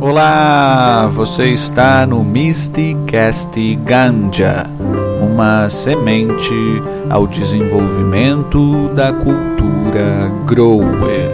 Olá, você está no Mysticast Ganja, uma semente ao desenvolvimento da cultura grower.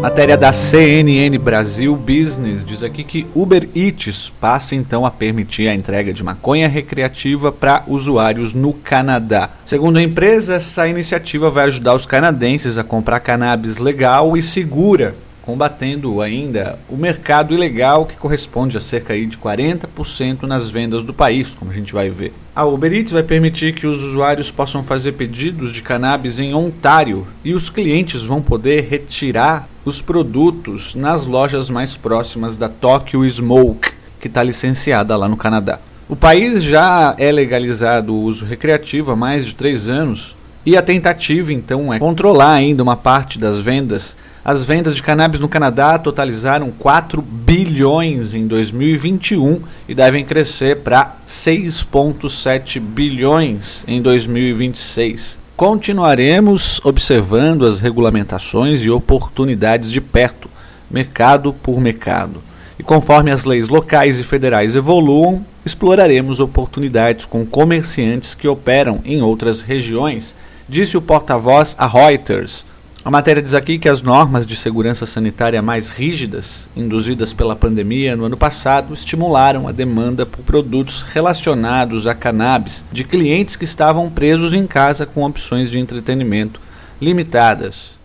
Matéria da CNN Brasil Business diz aqui que Uber Eats passa então a permitir a entrega de maconha recreativa para usuários no Canadá. Segundo a empresa, essa iniciativa vai ajudar os canadenses a comprar cannabis legal e segura combatendo ainda o mercado ilegal que corresponde a cerca de 40% nas vendas do país, como a gente vai ver. A Uber Eats vai permitir que os usuários possam fazer pedidos de cannabis em Ontário e os clientes vão poder retirar os produtos nas lojas mais próximas da Tokyo Smoke, que está licenciada lá no Canadá. O país já é legalizado o uso recreativo há mais de três anos e a tentativa então é controlar ainda uma parte das vendas as vendas de cannabis no Canadá totalizaram 4 bilhões em 2021 e devem crescer para 6,7 bilhões em 2026. Continuaremos observando as regulamentações e oportunidades de perto, mercado por mercado. E conforme as leis locais e federais evoluam, exploraremos oportunidades com comerciantes que operam em outras regiões, disse o porta-voz a Reuters. A matéria diz aqui que as normas de segurança sanitária mais rígidas, induzidas pela pandemia no ano passado, estimularam a demanda por produtos relacionados a cannabis de clientes que estavam presos em casa com opções de entretenimento limitadas.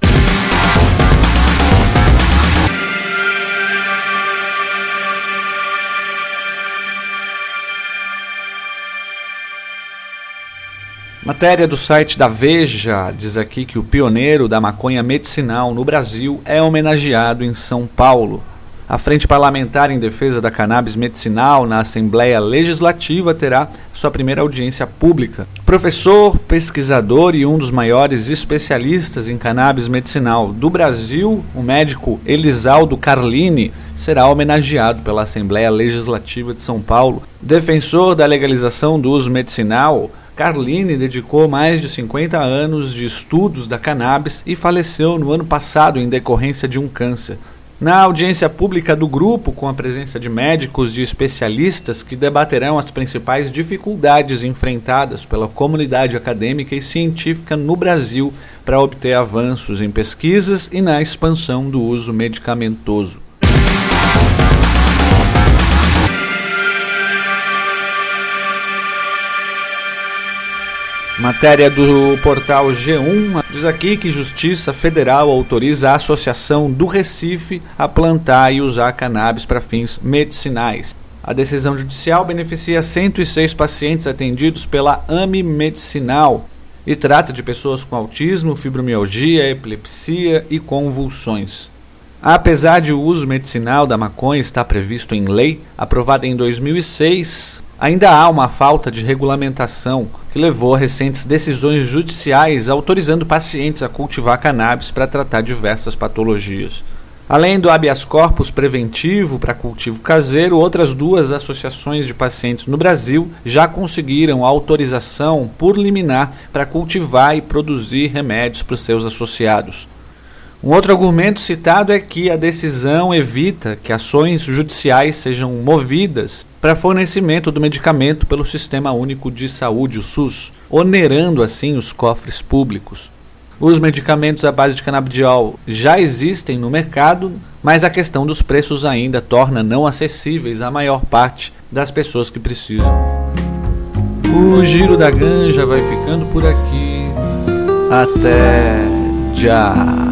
Matéria do site da Veja diz aqui que o pioneiro da maconha medicinal no Brasil é homenageado em São Paulo. A Frente Parlamentar em Defesa da Cannabis Medicinal na Assembleia Legislativa terá sua primeira audiência pública. Professor, pesquisador e um dos maiores especialistas em cannabis medicinal do Brasil, o médico Elisaldo Carlini, será homenageado pela Assembleia Legislativa de São Paulo. Defensor da legalização do uso medicinal, Carline dedicou mais de 50 anos de estudos da cannabis e faleceu no ano passado em decorrência de um câncer. Na audiência pública do grupo, com a presença de médicos e especialistas que debaterão as principais dificuldades enfrentadas pela comunidade acadêmica e científica no Brasil para obter avanços em pesquisas e na expansão do uso medicamentoso. Matéria do portal G1 diz aqui que Justiça Federal autoriza a Associação do Recife a plantar e usar cannabis para fins medicinais. A decisão judicial beneficia 106 pacientes atendidos pela AMI Medicinal e trata de pessoas com autismo, fibromialgia, epilepsia e convulsões. Apesar de o uso medicinal da maconha estar previsto em lei, aprovada em 2006, Ainda há uma falta de regulamentação que levou a recentes decisões judiciais autorizando pacientes a cultivar cannabis para tratar diversas patologias. Além do habeas corpus preventivo para cultivo caseiro, outras duas associações de pacientes no Brasil já conseguiram autorização por liminar para cultivar e produzir remédios para os seus associados. Um outro argumento citado é que a decisão evita que ações judiciais sejam movidas para fornecimento do medicamento pelo Sistema Único de Saúde, o SUS, onerando assim os cofres públicos. Os medicamentos à base de canabidiol já existem no mercado, mas a questão dos preços ainda torna não acessíveis a maior parte das pessoas que precisam. O Giro da Ganja vai ficando por aqui. Até já!